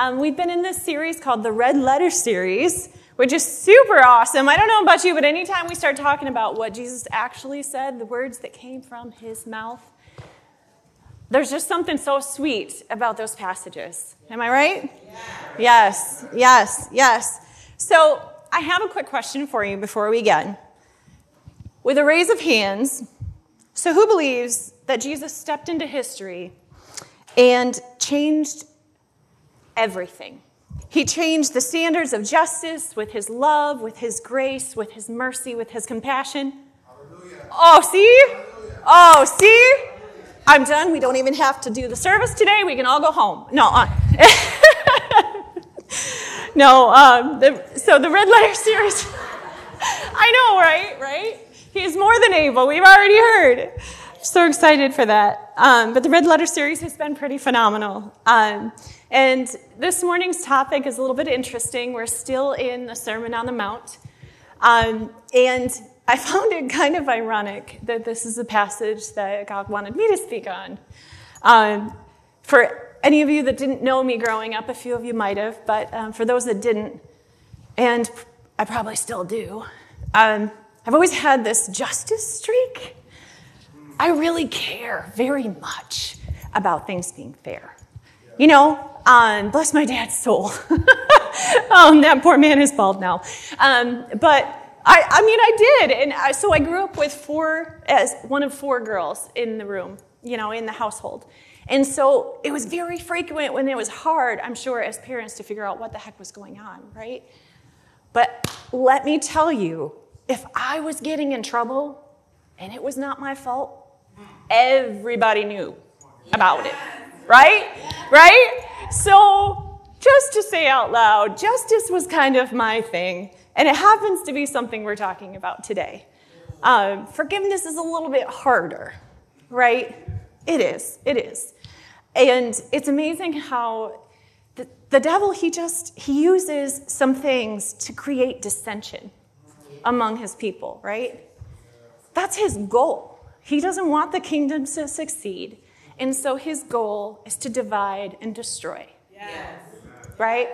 Um, we've been in this series called the Red Letter Series, which is super awesome. I don't know about you, but anytime we start talking about what Jesus actually said, the words that came from his mouth, there's just something so sweet about those passages. Am I right? Yes, yes, yes. So I have a quick question for you before we begin. With a raise of hands, so who believes that Jesus stepped into history and changed everything? He changed the standards of justice with his love, with his grace, with his mercy, with his compassion. Hallelujah. Oh, see? Hallelujah. Oh, see? I'm done. We don't even have to do the service today. We can all go home. No. Uh, no. Um, the, so the red letter series. I know, right? Right? He's more than able. We've already heard. So excited for that. Um, but the red letter series has been pretty phenomenal. Um, and this morning's topic is a little bit interesting. We're still in the Sermon on the Mount. Um, and I found it kind of ironic that this is a passage that God wanted me to speak on. Um, for any of you that didn't know me growing up, a few of you might have, but um, for those that didn't, and I probably still do, um, I've always had this justice streak. I really care very much about things being fair. You know, um, bless my dad's soul. um, that poor man is bald now. Um, but I, I mean, I did. And I, so I grew up with four, as one of four girls in the room, you know, in the household. And so it was very frequent when it was hard, I'm sure, as parents to figure out what the heck was going on, right? But let me tell you, if I was getting in trouble and it was not my fault, everybody knew about it, right? Right? So, just to say out loud, justice was kind of my thing. And it happens to be something we're talking about today. Um, forgiveness is a little bit harder, right? It is. It is. And it's amazing how the, the devil, he just, he uses some things to create dissension among his people, right? That's his goal. He doesn't want the kingdom to succeed. And so his goal is to divide and destroy. Yes. Right?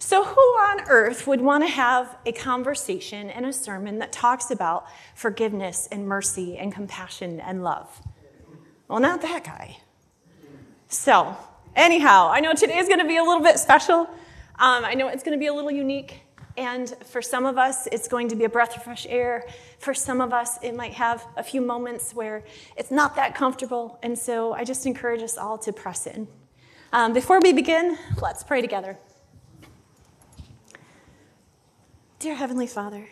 So, who on earth would want to have a conversation and a sermon that talks about forgiveness and mercy and compassion and love? Well, not that guy. So, anyhow, I know today is going to be a little bit special. Um, I know it's going to be a little unique. And for some of us, it's going to be a breath of fresh air. For some of us, it might have a few moments where it's not that comfortable. And so I just encourage us all to press in. Um, before we begin, let's pray together. Dear Heavenly Father,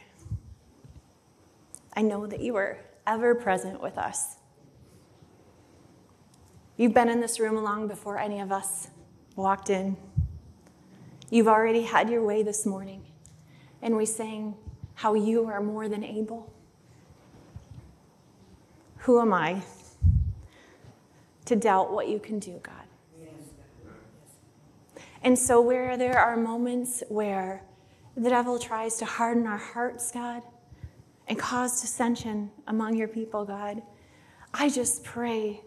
I know that you are ever present with us. You've been in this room long before any of us walked in. You've already had your way this morning, and we sang how you are more than able. Who am I to doubt what you can do, God? And so, where there are moments where the devil tries to harden our hearts, God, and cause dissension among your people, God. I just pray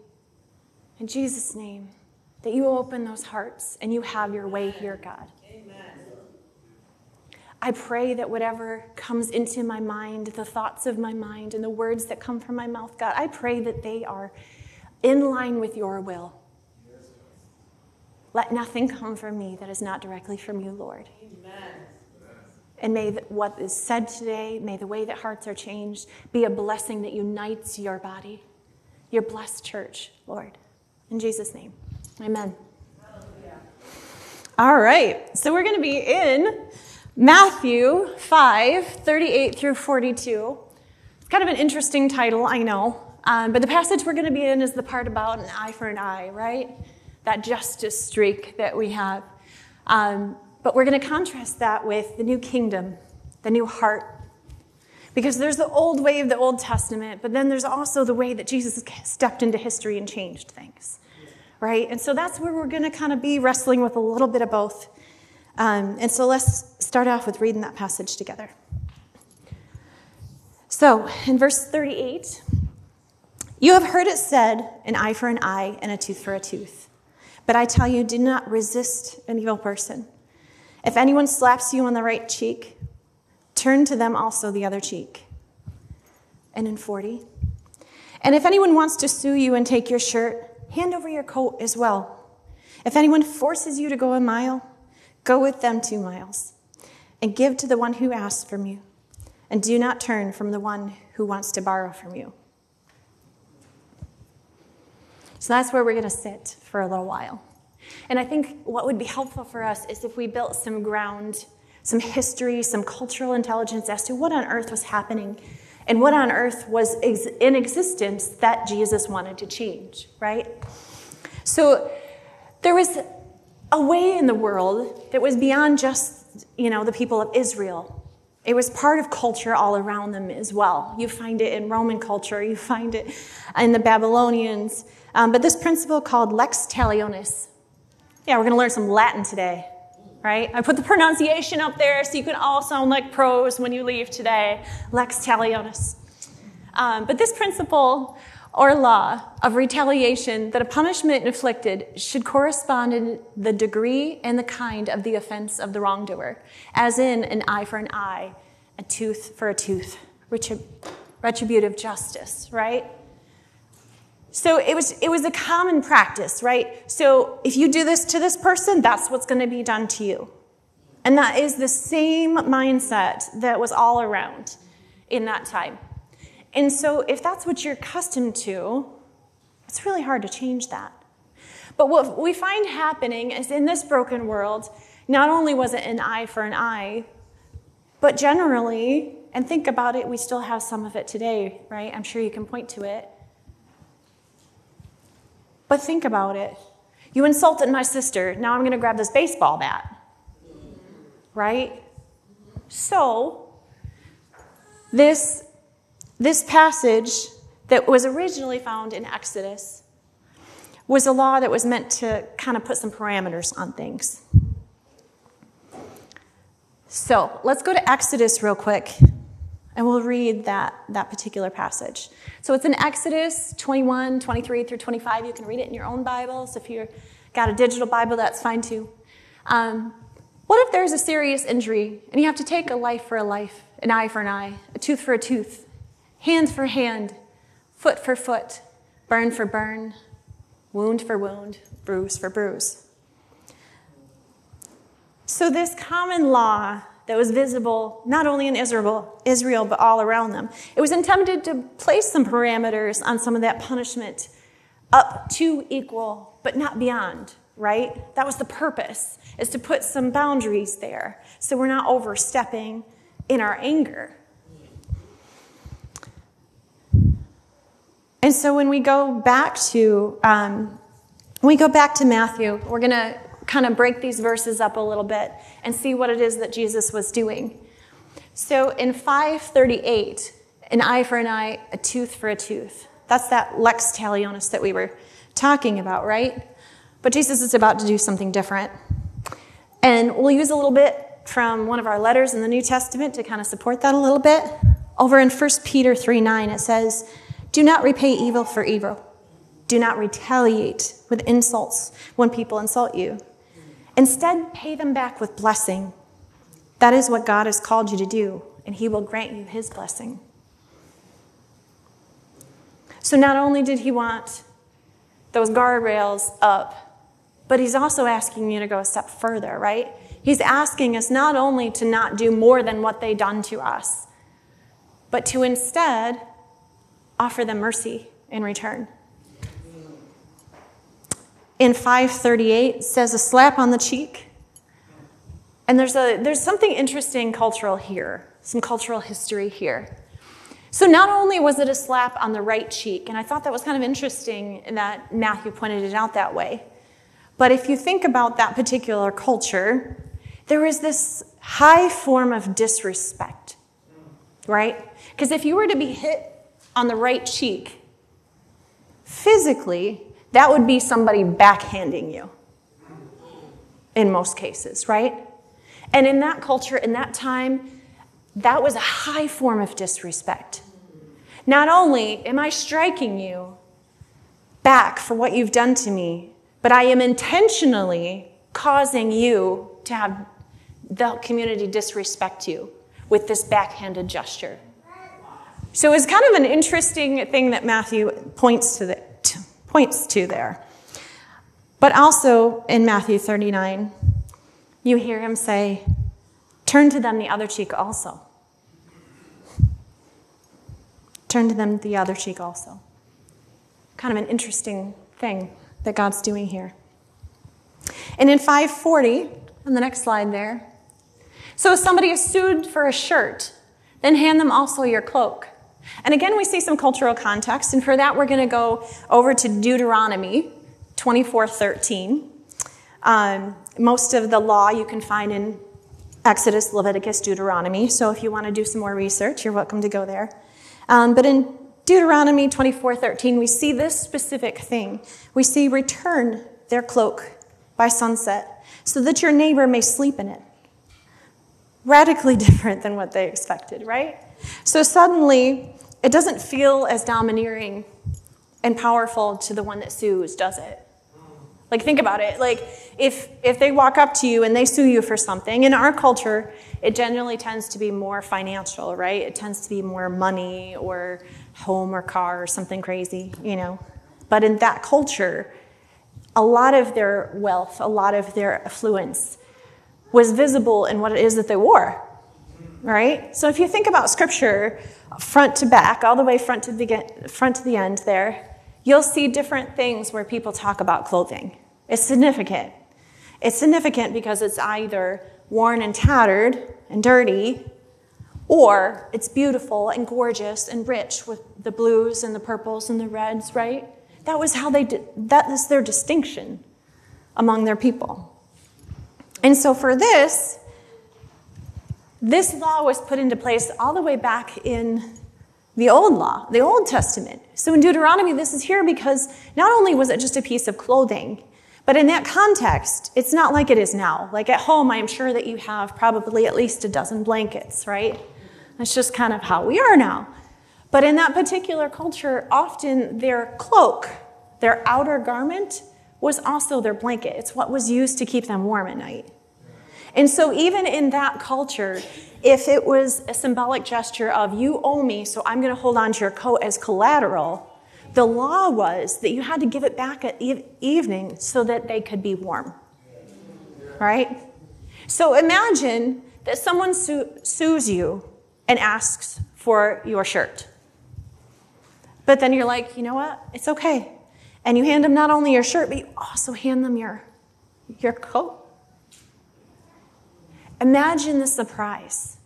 in Jesus' name that you open those hearts and you have your way here, God. I pray that whatever comes into my mind, the thoughts of my mind, and the words that come from my mouth, God, I pray that they are in line with your will. Let nothing come from me that is not directly from you, Lord. Amen. And may what is said today, may the way that hearts are changed be a blessing that unites your body, your blessed church, Lord. In Jesus' name, amen. All right, so we're going to be in Matthew 5 38 through 42. It's kind of an interesting title, I know. Um, but the passage we're going to be in is the part about an eye for an eye, right? That justice streak that we have. Um, but we're going to contrast that with the new kingdom, the new heart. Because there's the old way of the Old Testament, but then there's also the way that Jesus stepped into history and changed things. Right? And so that's where we're going to kind of be wrestling with a little bit of both. Um, and so let's start off with reading that passage together. So, in verse 38, you have heard it said, an eye for an eye and a tooth for a tooth. But I tell you, do not resist an evil person. If anyone slaps you on the right cheek, turn to them also the other cheek. And in 40, and if anyone wants to sue you and take your shirt, hand over your coat as well. If anyone forces you to go a mile, go with them two miles. And give to the one who asks from you. And do not turn from the one who wants to borrow from you. So that's where we're going to sit for a little while. And I think what would be helpful for us is if we built some ground, some history, some cultural intelligence as to what on earth was happening and what on earth was in existence that Jesus wanted to change, right? So there was a way in the world that was beyond just, you know, the people of Israel. It was part of culture all around them as well. You find it in Roman culture, you find it in the Babylonians, um, but this principle called lex talionis. Yeah, we're going to learn some Latin today, right? I put the pronunciation up there so you can all sound like pros when you leave today. Lex talionis. Um, but this principle or law of retaliation that a punishment inflicted should correspond in the degree and the kind of the offense of the wrongdoer, as in an eye for an eye, a tooth for a tooth, retributive justice, right? So it was, it was a common practice, right? So if you do this to this person, that's what's going to be done to you. And that is the same mindset that was all around in that time. And so if that's what you're accustomed to, it's really hard to change that. But what we find happening is in this broken world, not only was it an eye for an eye, but generally, and think about it, we still have some of it today, right? I'm sure you can point to it but think about it. You insulted my sister. Now I'm going to grab this baseball bat. Right? So, this, this passage that was originally found in Exodus was a law that was meant to kind of put some parameters on things. So, let's go to Exodus real quick and we'll read that, that particular passage. So it's in Exodus 21, 23 through 25. You can read it in your own Bibles. If you've got a digital Bible, that's fine too. Um, what if there's a serious injury and you have to take a life for a life, an eye for an eye, a tooth for a tooth, hand for hand, foot for foot, burn for burn, wound for wound, bruise for bruise? So, this common law that was visible not only in Israel, Israel, but all around them. It was intended to place some parameters on some of that punishment up to equal, but not beyond, right? That was the purpose, is to put some boundaries there so we're not overstepping in our anger. And so when we go back to um, when we go back to Matthew, we're going to kind of break these verses up a little bit and see what it is that Jesus was doing. So in 538, an eye for an eye, a tooth for a tooth. That's that lex talionis that we were talking about, right? But Jesus is about to do something different. And we'll use a little bit from one of our letters in the New Testament to kind of support that a little bit. Over in 1 Peter 3 9, it says, Do not repay evil for evil. Do not retaliate with insults when people insult you. Instead, pay them back with blessing. That is what God has called you to do, and He will grant you His blessing. So, not only did He want those guardrails up, but He's also asking you to go a step further, right? He's asking us not only to not do more than what they've done to us, but to instead offer them mercy in return in 538 says a slap on the cheek. And there's, a, there's something interesting cultural here, some cultural history here. So not only was it a slap on the right cheek, and I thought that was kind of interesting in that Matthew pointed it out that way. But if you think about that particular culture, there is this high form of disrespect, right? Because if you were to be hit on the right cheek, physically, that would be somebody backhanding you in most cases, right? And in that culture, in that time, that was a high form of disrespect. Not only am I striking you back for what you've done to me, but I am intentionally causing you to have the community disrespect you with this backhanded gesture. So it's kind of an interesting thing that Matthew points to, the, points to there. But also in Matthew 39, you hear him say, Turn to them the other cheek also. Turn to them the other cheek also. Kind of an interesting thing that God's doing here. And in 540, on the next slide there, so if somebody is sued for a shirt, then hand them also your cloak. And again, we see some cultural context, and for that, we're going to go over to Deuteronomy 24:13. Um, most of the law you can find in Exodus, Leviticus, Deuteronomy. So if you want to do some more research, you're welcome to go there. Um, but in Deuteronomy 24:13, we see this specific thing. We see return their cloak by sunset, so that your neighbor may sleep in it. Radically different than what they expected, right? So suddenly, it doesn't feel as domineering and powerful to the one that sues, does it? Like, think about it. Like, if, if they walk up to you and they sue you for something, in our culture, it generally tends to be more financial, right? It tends to be more money or home or car or something crazy, you know? But in that culture, a lot of their wealth, a lot of their affluence was visible in what it is that they wore, right? So if you think about scripture, front to back, all the way front to the, front to the end there, you'll see different things where people talk about clothing. It's significant. It's significant because it's either worn and tattered and dirty, or it's beautiful and gorgeous and rich with the blues and the purples and the reds, right? That was how they did, that is their distinction among their people. And so for this, this law was put into place all the way back in the old law, the Old Testament. So in Deuteronomy, this is here because not only was it just a piece of clothing, but in that context, it's not like it is now. Like at home, I'm sure that you have probably at least a dozen blankets, right? That's just kind of how we are now. But in that particular culture, often their cloak, their outer garment, was also their blanket. It's what was used to keep them warm at night. And so, even in that culture, if it was a symbolic gesture of you owe me, so I'm going to hold on to your coat as collateral, the law was that you had to give it back at evening so that they could be warm. Right? So imagine that someone su- sues you and asks for your shirt. But then you're like, you know what? It's okay. And you hand them not only your shirt, but you also hand them your, your coat. Imagine the surprise.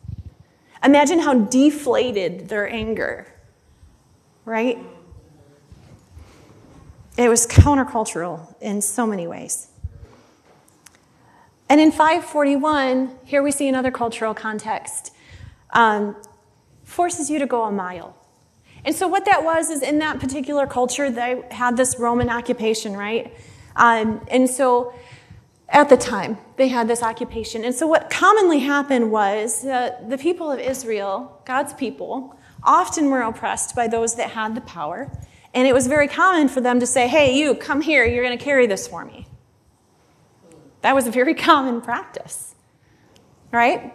Imagine how deflated their anger, right? It was countercultural in so many ways. And in 541, here we see another cultural context. Um, forces you to go a mile. And so, what that was is in that particular culture, they had this Roman occupation, right? Um, and so, at the time, they had this occupation. And so, what commonly happened was that the people of Israel, God's people, often were oppressed by those that had the power. And it was very common for them to say, Hey, you, come here, you're going to carry this for me. That was a very common practice, right?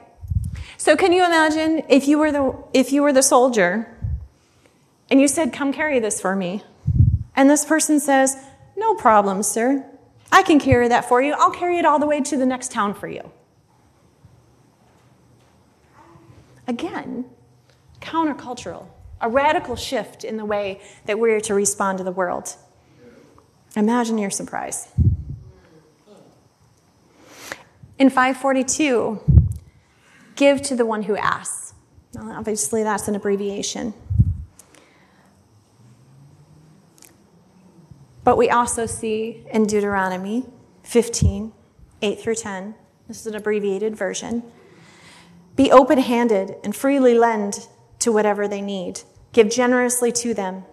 So, can you imagine if you were the, if you were the soldier and you said, Come carry this for me? And this person says, No problem, sir. I can carry that for you. I'll carry it all the way to the next town for you. Again, countercultural, a radical shift in the way that we're to respond to the world. Imagine your surprise. In 542, give to the one who asks. obviously, that's an abbreviation. But we also see in Deuteronomy 15, 8 through 10, this is an abbreviated version. Be open handed and freely lend to whatever they need. Give generously to them,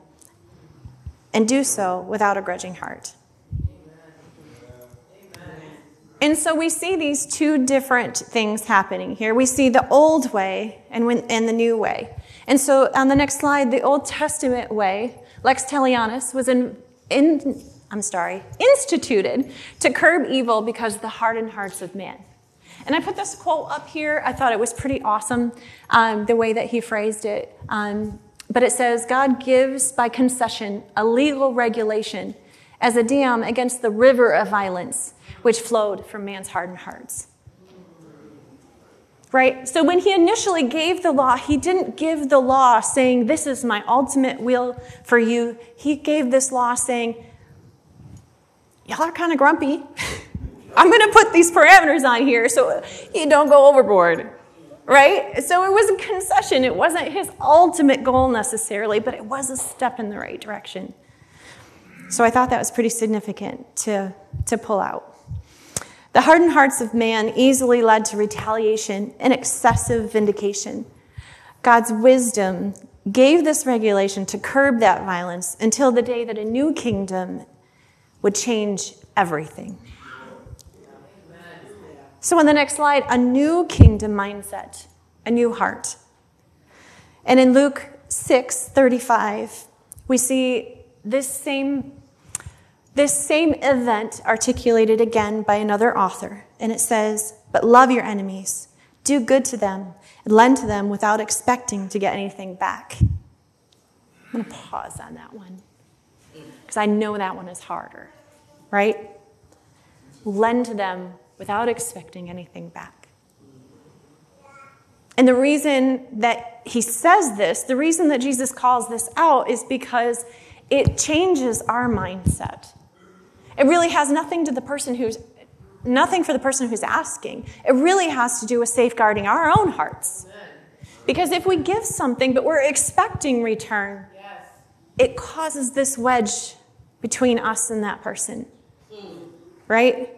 and do so without a grudging heart. And so we see these two different things happening here. We see the old way and, when, and the new way. And so on the next slide, the Old Testament way, lex talionis, was in in I'm sorry, instituted to curb evil because the hardened hearts of man. And I put this quote up here. I thought it was pretty awesome, um, the way that he phrased it. Um, but it says, God gives by concession a legal regulation as a dam against the river of violence which flowed from man's hardened hearts. Right? So when he initially gave the law, he didn't give the law saying, This is my ultimate will for you. He gave this law saying, Y'all are kind of grumpy. I'm going to put these parameters on here so you don't go overboard. Right? So it was a concession. It wasn't his ultimate goal necessarily, but it was a step in the right direction. So I thought that was pretty significant to, to pull out. The hardened hearts of man easily led to retaliation and excessive vindication. God's wisdom gave this regulation to curb that violence until the day that a new kingdom would change everything. So, on the next slide, a new kingdom mindset, a new heart. And in Luke 6 35, we see this same, this same event articulated again by another author. And it says, But love your enemies, do good to them, and lend to them without expecting to get anything back. I'm going to pause on that one because I know that one is harder, right? Lend to them without expecting anything back. And the reason that he says this, the reason that Jesus calls this out, is because it changes our mindset. It really has nothing to the person who's nothing for the person who's asking. It really has to do with safeguarding our own hearts. Because if we give something but we're expecting return, it causes this wedge between us and that person. Right?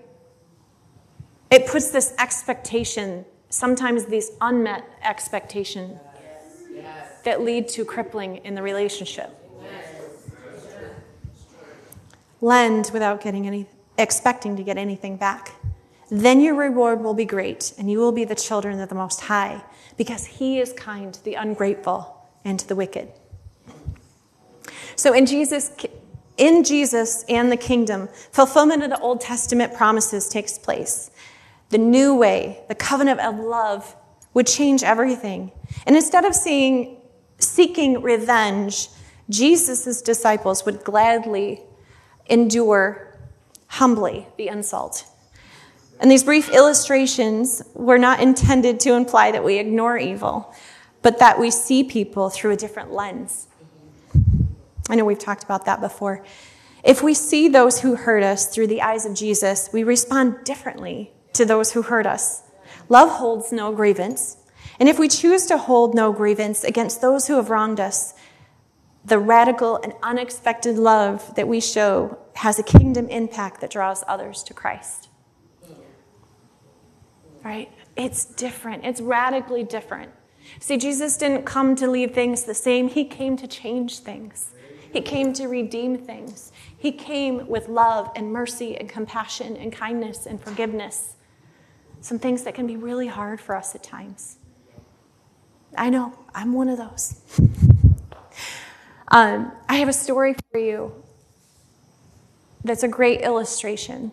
It puts this expectation, sometimes these unmet expectation that lead to crippling in the relationship. Lend without getting any expecting to get anything back. Then your reward will be great, and you will be the children of the Most High, because He is kind to the ungrateful and to the wicked. So in Jesus, in Jesus and the kingdom, fulfillment of the Old Testament promises takes place. The new way, the covenant of love, would change everything. And instead of seeing, seeking revenge, Jesus' disciples would gladly endure humbly the insult. And these brief illustrations were not intended to imply that we ignore evil, but that we see people through a different lens. I know we've talked about that before. If we see those who hurt us through the eyes of Jesus, we respond differently to those who hurt us. Love holds no grievance. And if we choose to hold no grievance against those who have wronged us, the radical and unexpected love that we show has a kingdom impact that draws others to Christ. Right? It's different, it's radically different. See, Jesus didn't come to leave things the same, He came to change things. He came to redeem things. He came with love and mercy and compassion and kindness and forgiveness. Some things that can be really hard for us at times. I know, I'm one of those. um, I have a story for you that's a great illustration.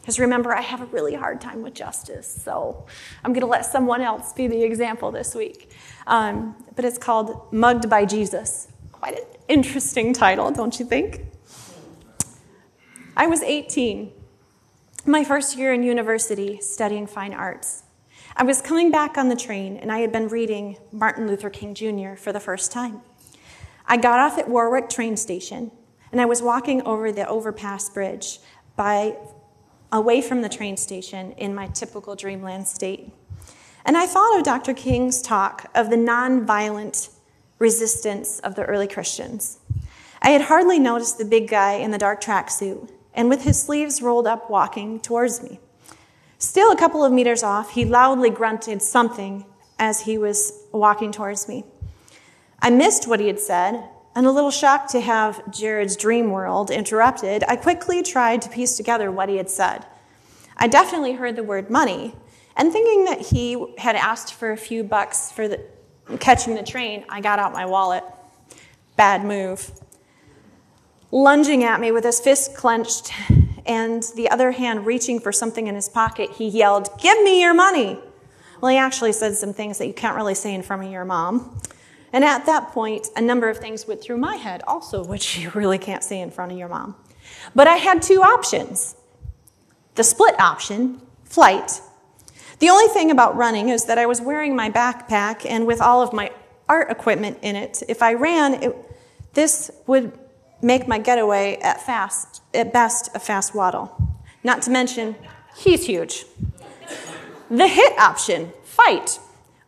Because remember, I have a really hard time with justice, so I'm going to let someone else be the example this week. Um, but it's called Mugged by Jesus. Quite an interesting title, don't you think? I was 18, my first year in university studying fine arts. I was coming back on the train and I had been reading Martin Luther King Jr. for the first time. I got off at Warwick train station and I was walking over the overpass bridge by away from the train station in my typical dreamland state. And I thought of Dr. King's talk of the nonviolent resistance of the early Christians. I had hardly noticed the big guy in the dark tracksuit and with his sleeves rolled up walking towards me. Still a couple of meters off, he loudly grunted something as he was walking towards me. I missed what he had said, and a little shocked to have Jared's dream world interrupted, I quickly tried to piece together what he had said. I definitely heard the word money, and thinking that he had asked for a few bucks for the, catching the train, I got out my wallet. Bad move. Lunging at me with his fist clenched and the other hand reaching for something in his pocket, he yelled, Give me your money! Well, he actually said some things that you can't really say in front of your mom. And at that point, a number of things went through my head, also, which you really can't say in front of your mom. But I had two options the split option, flight. The only thing about running is that I was wearing my backpack and with all of my art equipment in it. If I ran, it, this would make my getaway at fast, at best, a fast waddle. Not to mention, he's huge. The hit option, fight.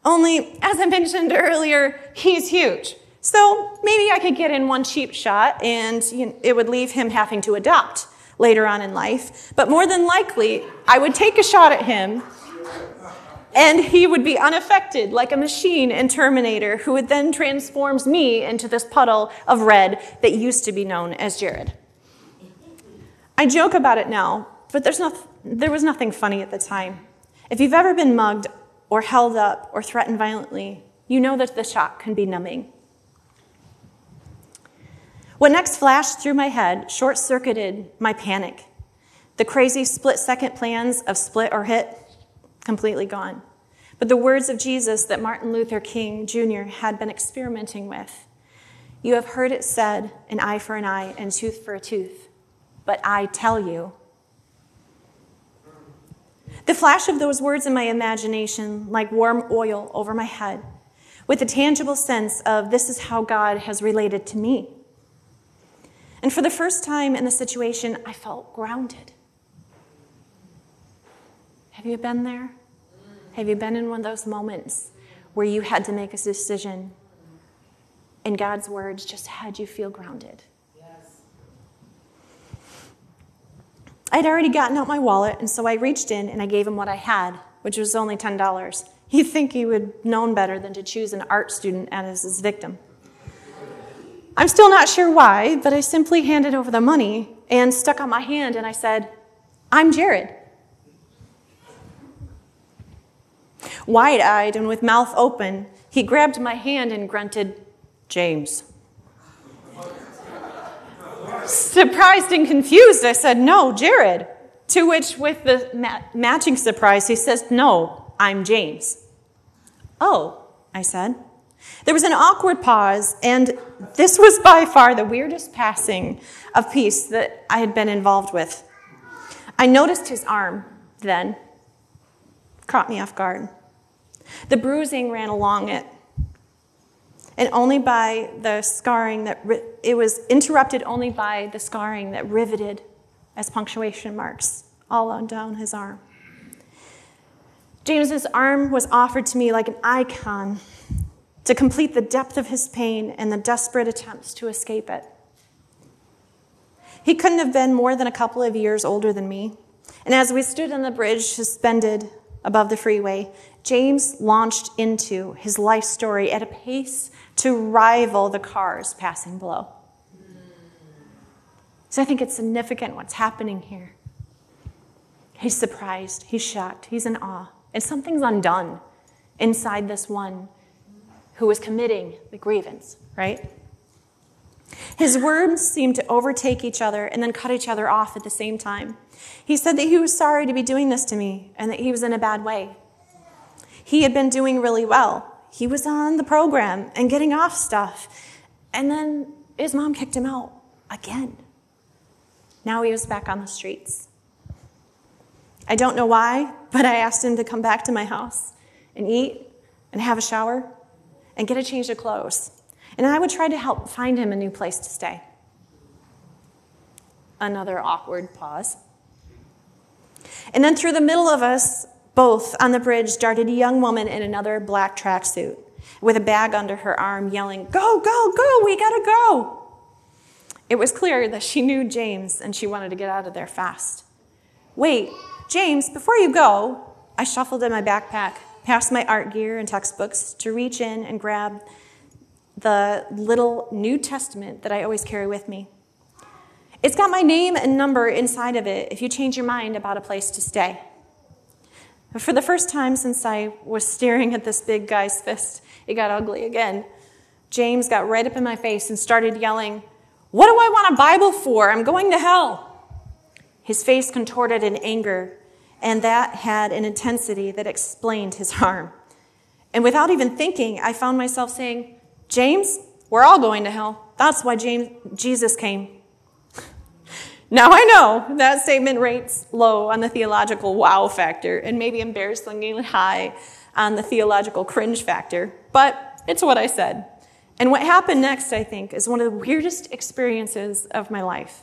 Only, as I mentioned earlier, he's huge. So maybe I could get in one cheap shot and it would leave him having to adopt later on in life. But more than likely, I would take a shot at him and he would be unaffected like a machine in Terminator who would then transforms me into this puddle of red that used to be known as Jared. I joke about it now, but there's no, there was nothing funny at the time. If you've ever been mugged or held up or threatened violently, you know that the shock can be numbing. What next flashed through my head short circuited my panic. The crazy split second plans of split or hit, completely gone. But the words of Jesus that Martin Luther King Jr. had been experimenting with You have heard it said, an eye for an eye and tooth for a tooth. But I tell you, the flash of those words in my imagination, like warm oil over my head, with a tangible sense of this is how God has related to me. And for the first time in the situation, I felt grounded. Have you been there? Have you been in one of those moments where you had to make a decision and God's words just had you feel grounded? I'd already gotten out my wallet, and so I reached in and I gave him what I had, which was only $10. You'd think he would known better than to choose an art student as his victim. I'm still not sure why, but I simply handed over the money and stuck out my hand and I said, I'm Jared. Wide eyed and with mouth open, he grabbed my hand and grunted, James. Surprised and confused, I said, No, Jared. To which, with the ma- matching surprise, he says, No, I'm James. Oh, I said. There was an awkward pause, and this was by far the weirdest passing of peace that I had been involved with. I noticed his arm then, caught me off guard. The bruising ran along it, and only by the scarring that it was interrupted only by the scarring that riveted as punctuation marks all down his arm. James's arm was offered to me like an icon to complete the depth of his pain and the desperate attempts to escape it. He couldn't have been more than a couple of years older than me. And as we stood on the bridge suspended above the freeway, James launched into his life story at a pace to rival the cars passing below. So I think it's significant what's happening here. He's surprised, he's shocked, he's in awe, and something's undone inside this one who was committing the grievance, right? His words seemed to overtake each other and then cut each other off at the same time. He said that he was sorry to be doing this to me and that he was in a bad way. He had been doing really well. He was on the program and getting off stuff. And then his mom kicked him out again. Now he was back on the streets. I don't know why, but I asked him to come back to my house and eat and have a shower and get a change of clothes. And I would try to help find him a new place to stay. Another awkward pause. And then through the middle of us both on the bridge darted a young woman in another black tracksuit with a bag under her arm, yelling, Go, go, go, we gotta go. It was clear that she knew James and she wanted to get out of there fast. Wait, James, before you go, I shuffled in my backpack past my art gear and textbooks to reach in and grab the little New Testament that I always carry with me. It's got my name and number inside of it if you change your mind about a place to stay. For the first time since I was staring at this big guy's fist, it got ugly again. James got right up in my face and started yelling, What do I want a Bible for? I'm going to hell. His face contorted in anger, and that had an intensity that explained his harm. And without even thinking, I found myself saying, James, we're all going to hell. That's why James, Jesus came. Now I know that statement rates low on the theological wow factor and maybe embarrassingly high on the theological cringe factor, but it's what I said. And what happened next, I think, is one of the weirdest experiences of my life.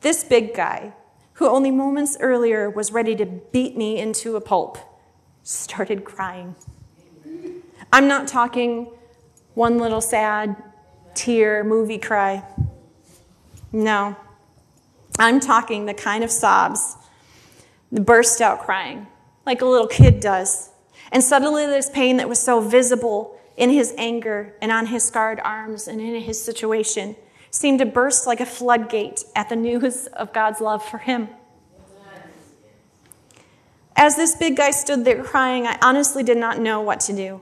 This big guy, who only moments earlier was ready to beat me into a pulp, started crying. I'm not talking one little sad tear movie cry. No. I'm talking the kind of sobs, the burst out crying, like a little kid does. And suddenly, this pain that was so visible in his anger and on his scarred arms and in his situation seemed to burst like a floodgate at the news of God's love for him. As this big guy stood there crying, I honestly did not know what to do.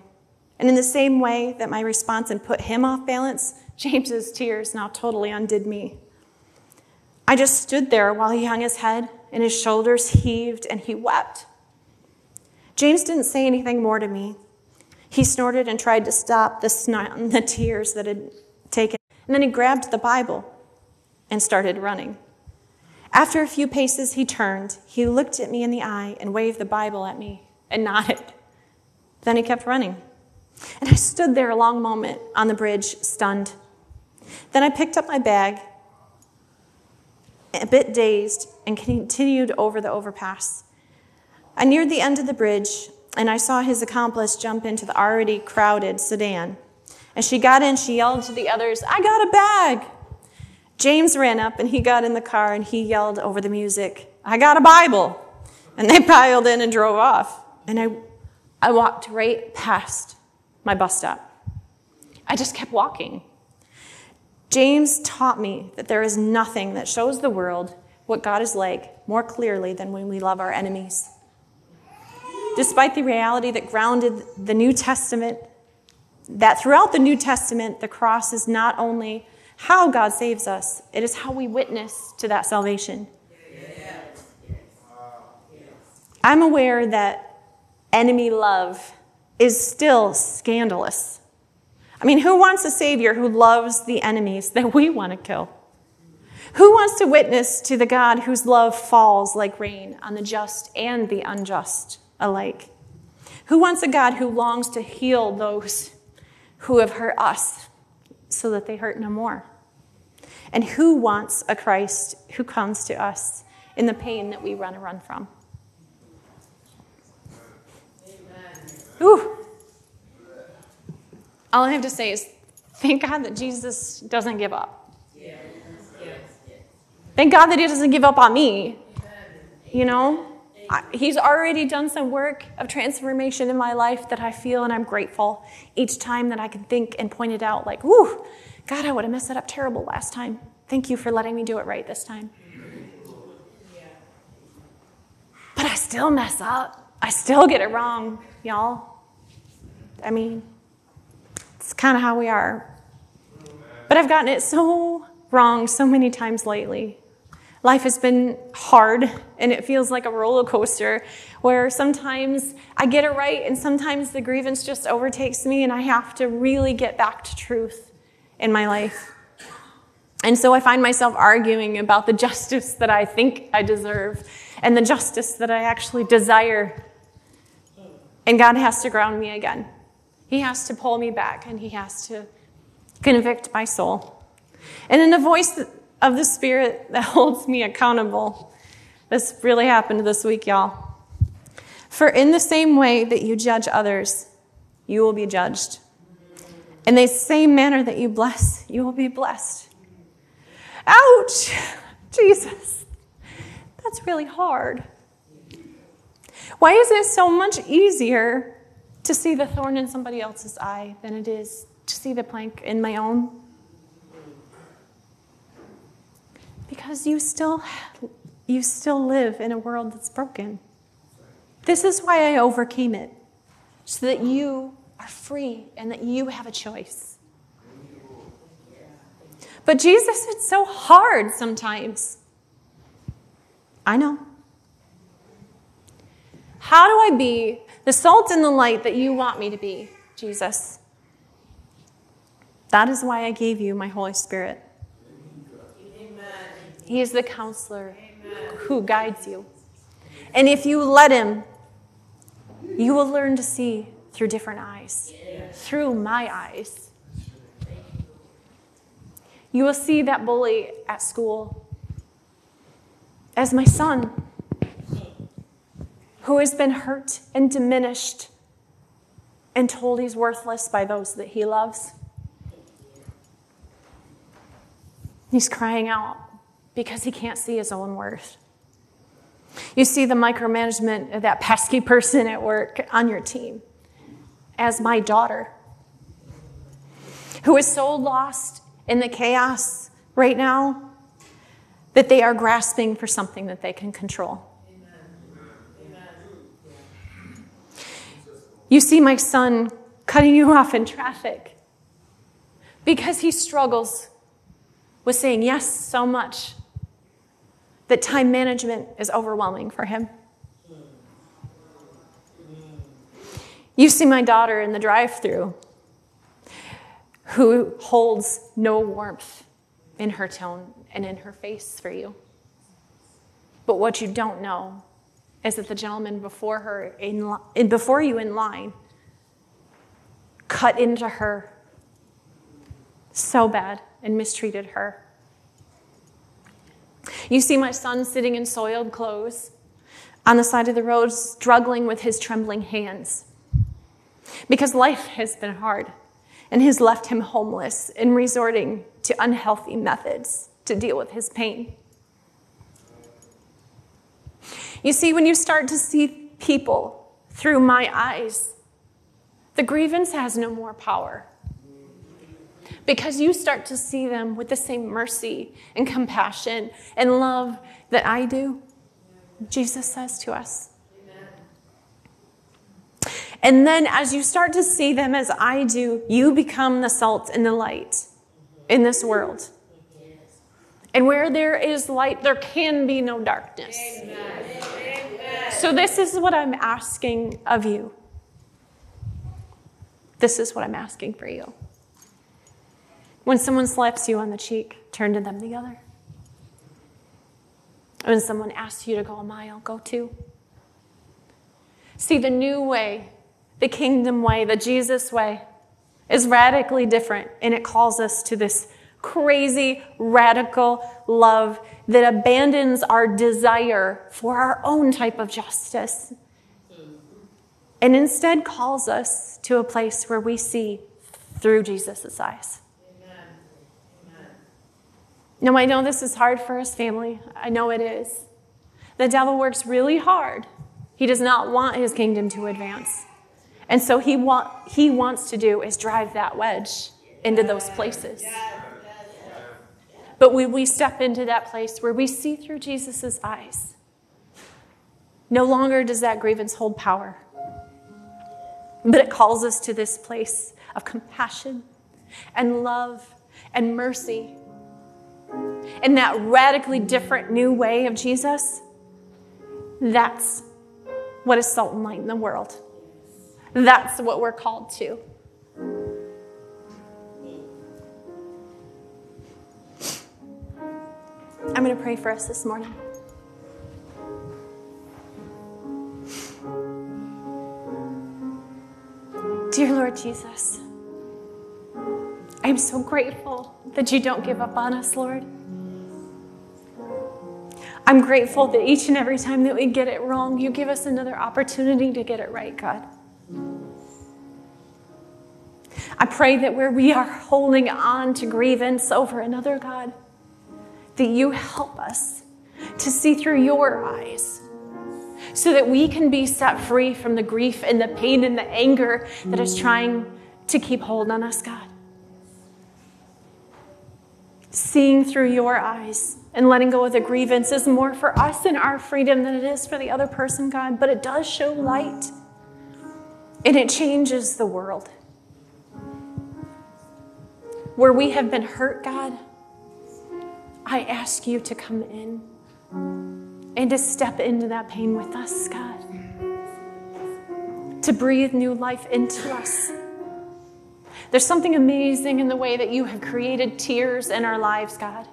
And in the same way that my response had put him off balance, James's tears now totally undid me. I just stood there while he hung his head and his shoulders heaved and he wept. James didn't say anything more to me. He snorted and tried to stop the snot and the tears that had taken. And then he grabbed the Bible and started running. After a few paces, he turned. He looked at me in the eye and waved the Bible at me and nodded. Then he kept running. And I stood there a long moment on the bridge, stunned. Then I picked up my bag, a bit dazed, and continued over the overpass. I neared the end of the bridge, and I saw his accomplice jump into the already crowded sedan. As she got in, she yelled to the others, I got a bag! James ran up and he got in the car and he yelled over the music, I got a Bible! And they piled in and drove off. And I, I walked right past my bus stop. I just kept walking. James taught me that there is nothing that shows the world what God is like more clearly than when we love our enemies. Despite the reality that grounded the New Testament, that throughout the New Testament, the cross is not only how God saves us, it is how we witness to that salvation. I'm aware that enemy love is still scandalous. I mean, who wants a Savior who loves the enemies that we want to kill? Who wants to witness to the God whose love falls like rain on the just and the unjust alike? Who wants a God who longs to heal those who have hurt us so that they hurt no more? And who wants a Christ who comes to us in the pain that we run and run from? Ooh. All I have to say is thank God that Jesus doesn't give up. Thank God that He doesn't give up on me. You know, I, He's already done some work of transformation in my life that I feel and I'm grateful each time that I can think and point it out like, ooh, God, I would have messed that up terrible last time. Thank you for letting me do it right this time. But I still mess up. I still get it wrong, y'all. I mean, kind of how we are. But I've gotten it so wrong so many times lately. Life has been hard and it feels like a roller coaster where sometimes I get it right and sometimes the grievance just overtakes me and I have to really get back to truth in my life. And so I find myself arguing about the justice that I think I deserve and the justice that I actually desire. And God has to ground me again. He has to pull me back and he has to convict my soul. And in the voice of the Spirit that holds me accountable, this really happened this week, y'all. For in the same way that you judge others, you will be judged. In the same manner that you bless, you will be blessed. Ouch! Jesus. That's really hard. Why is it so much easier to see the thorn in somebody else's eye than it is to see the plank in my own. Because you still, you still live in a world that's broken. This is why I overcame it, so that you are free and that you have a choice. But Jesus, it's so hard sometimes. I know. How do I be the salt and the light that you want me to be, Jesus? That is why I gave you my Holy Spirit. Amen. He is the counselor Amen. who guides you. And if you let him, you will learn to see through different eyes, through my eyes. You will see that bully at school as my son who has been hurt and diminished and told he's worthless by those that he loves. He's crying out because he can't see his own worth. You see the micromanagement of that pesky person at work on your team as my daughter, who is so lost in the chaos right now that they are grasping for something that they can control. You see my son cutting you off in traffic because he struggles with saying yes so much that time management is overwhelming for him. You see my daughter in the drive through who holds no warmth in her tone and in her face for you. But what you don't know is that the gentleman before her in, in before you in line cut into her so bad and mistreated her. You see my son sitting in soiled clothes on the side of the road, struggling with his trembling hands because life has been hard and has left him homeless and resorting to unhealthy methods to deal with his pain. You see, when you start to see people through my eyes, the grievance has no more power. Because you start to see them with the same mercy and compassion and love that I do, Jesus says to us. And then as you start to see them as I do, you become the salt and the light in this world. And where there is light, there can be no darkness. So, this is what I'm asking of you. This is what I'm asking for you. When someone slaps you on the cheek, turn to them the other. When someone asks you to go a mile, go two. See, the new way the kingdom way, the Jesus way, is radically different, and it calls us to this crazy, radical love that abandons our desire for our own type of justice and instead calls us to a place where we see through Jesus' eyes. Now, I know this is hard for us, family. I know it is. The devil works really hard. He does not want his kingdom to advance. And so he, wa- he wants to do is drive that wedge into those places. But when we step into that place where we see through Jesus' eyes, no longer does that grievance hold power, but it calls us to this place of compassion and love and mercy. And that radically different new way of Jesus, that's what is salt and light in the world. That's what we're called to. I'm going to pray for us this morning. Dear Lord Jesus, I'm so grateful that you don't give up on us, Lord. I'm grateful that each and every time that we get it wrong, you give us another opportunity to get it right, God. I pray that where we are holding on to grievance over another God, that you help us to see through your eyes so that we can be set free from the grief and the pain and the anger that is trying to keep hold on us, God. Seeing through your eyes and letting go of the grievance is more for us and our freedom than it is for the other person, God, but it does show light and it changes the world where we have been hurt, God, I ask you to come in and to step into that pain with us, God. To breathe new life into us. There's something amazing in the way that you have created tears in our lives, God.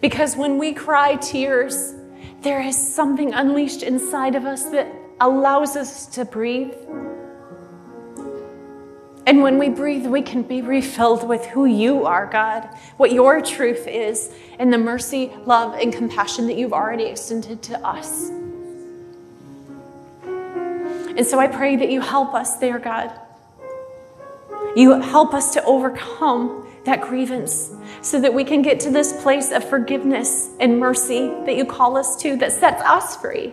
Because when we cry tears, there is something unleashed inside of us that allows us to breathe. And when we breathe, we can be refilled with who you are, God, what your truth is, and the mercy, love, and compassion that you've already extended to us. And so I pray that you help us there, God. You help us to overcome that grievance so that we can get to this place of forgiveness and mercy that you call us to that sets us free.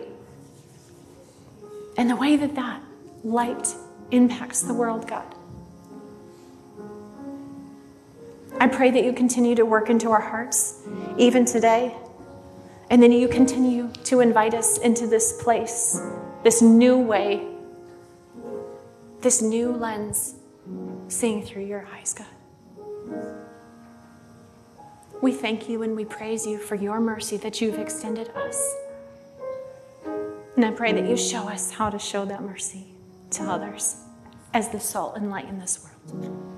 And the way that that light impacts the world, God. I pray that you continue to work into our hearts, even today. And then you continue to invite us into this place, this new way, this new lens, seeing through your eyes, God. We thank you and we praise you for your mercy that you've extended us. And I pray that you show us how to show that mercy to others as the salt and light in this world.